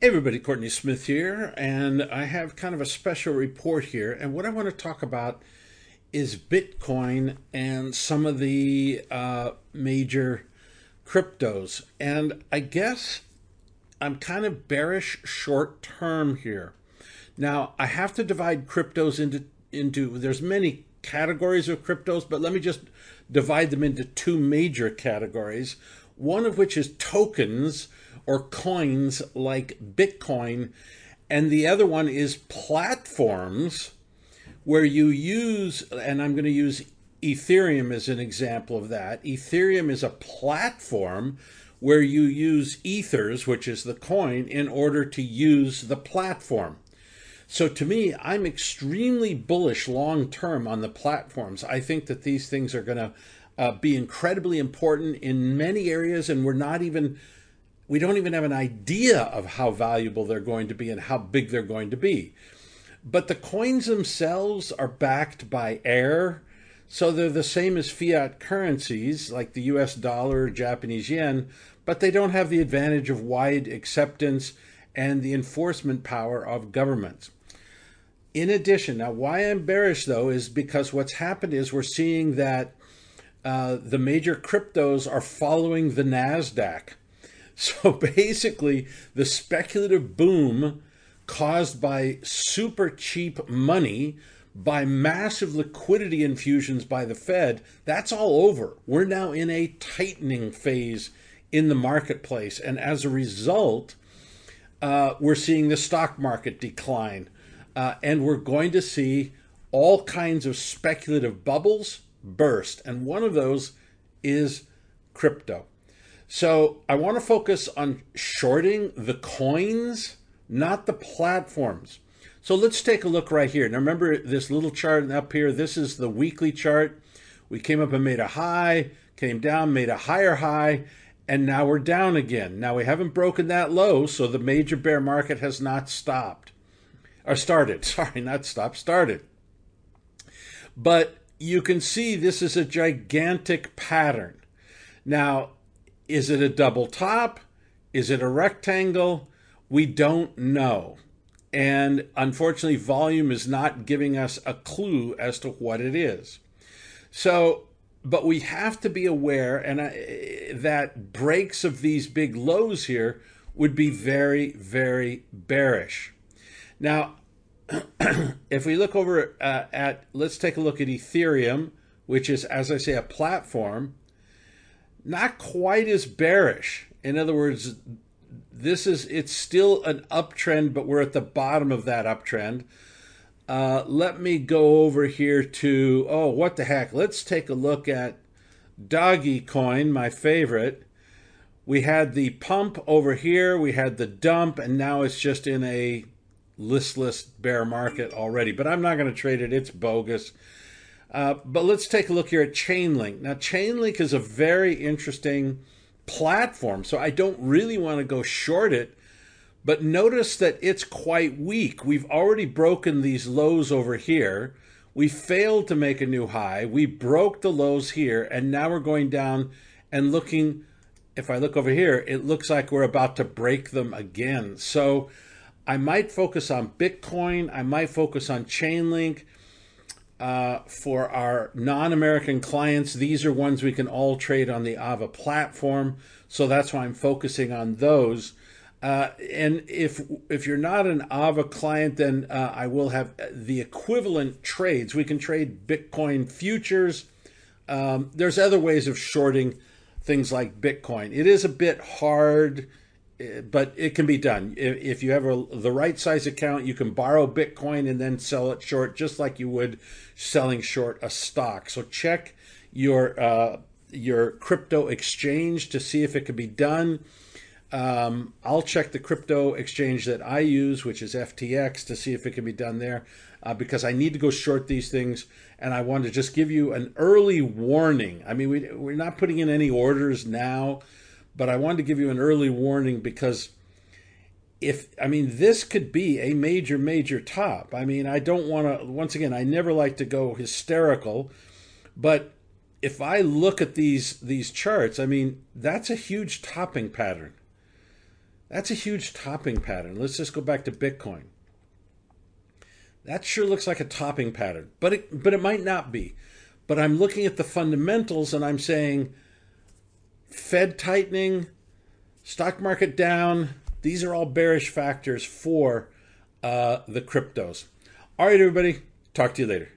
Hey everybody, Courtney Smith here, and I have kind of a special report here. And what I want to talk about is Bitcoin and some of the uh, major cryptos. And I guess I'm kind of bearish short term here. Now I have to divide cryptos into into there's many categories of cryptos, but let me just divide them into two major categories. One of which is tokens or coins like Bitcoin, and the other one is platforms where you use, and I'm going to use Ethereum as an example of that. Ethereum is a platform where you use ethers, which is the coin, in order to use the platform. So to me, I'm extremely bullish long term on the platforms. I think that these things are going to uh, be incredibly important in many areas, and we're not even we don't even have an idea of how valuable they're going to be and how big they're going to be. But the coins themselves are backed by air, so they're the same as fiat currencies like the US dollar, Japanese yen, but they don't have the advantage of wide acceptance and the enforcement power of governments. In addition, now why I'm bearish though is because what's happened is we're seeing that uh, the major cryptos are following the NASDAQ. So basically, the speculative boom caused by super cheap money, by massive liquidity infusions by the Fed, that's all over. We're now in a tightening phase in the marketplace. And as a result, uh, we're seeing the stock market decline. Uh, and we're going to see all kinds of speculative bubbles burst. And one of those is crypto. So I want to focus on shorting the coins, not the platforms. So let's take a look right here. Now remember this little chart up here, this is the weekly chart. We came up and made a high, came down, made a higher high, and now we're down again. Now we haven't broken that low, so the major bear market has not stopped. Or started, sorry, not stopped, started. But you can see this is a gigantic pattern. Now, is it a double top? Is it a rectangle? We don't know. And unfortunately, volume is not giving us a clue as to what it is. So, but we have to be aware and I, that breaks of these big lows here would be very, very bearish. Now, if we look over uh, at, let's take a look at Ethereum, which is, as I say, a platform not quite as bearish. In other words, this is it's still an uptrend, but we're at the bottom of that uptrend. Uh, let me go over here to oh, what the heck? Let's take a look at Dogecoin, my favorite. We had the pump over here, we had the dump, and now it's just in a listless bear market already. But I'm not going to trade it; it's bogus. Uh, but let's take a look here at Chainlink. Now, Chainlink is a very interesting platform, so I don't really want to go short it. But notice that it's quite weak. We've already broken these lows over here. We failed to make a new high. We broke the lows here, and now we're going down and looking. If I look over here, it looks like we're about to break them again. So I might focus on Bitcoin. I might focus on Chainlink. Uh, for our non-American clients, these are ones we can all trade on the Ava platform. So that's why I'm focusing on those. Uh, and if if you're not an Ava client, then uh, I will have the equivalent trades. We can trade Bitcoin futures. Um, there's other ways of shorting things like Bitcoin. It is a bit hard but it can be done. If you have a, the right size account, you can borrow Bitcoin and then sell it short, just like you would selling short a stock. So check your uh, your crypto exchange to see if it can be done. Um, I'll check the crypto exchange that I use, which is FTX, to see if it can be done there, uh, because I need to go short these things, and I want to just give you an early warning. I mean, we, we're not putting in any orders now but I wanted to give you an early warning because if I mean this could be a major major top. I mean, I don't want to once again, I never like to go hysterical, but if I look at these these charts, I mean, that's a huge topping pattern. That's a huge topping pattern. Let's just go back to Bitcoin. That sure looks like a topping pattern, but it, but it might not be. But I'm looking at the fundamentals and I'm saying Fed tightening, stock market down, these are all bearish factors for uh, the cryptos. All right, everybody. Talk to you later.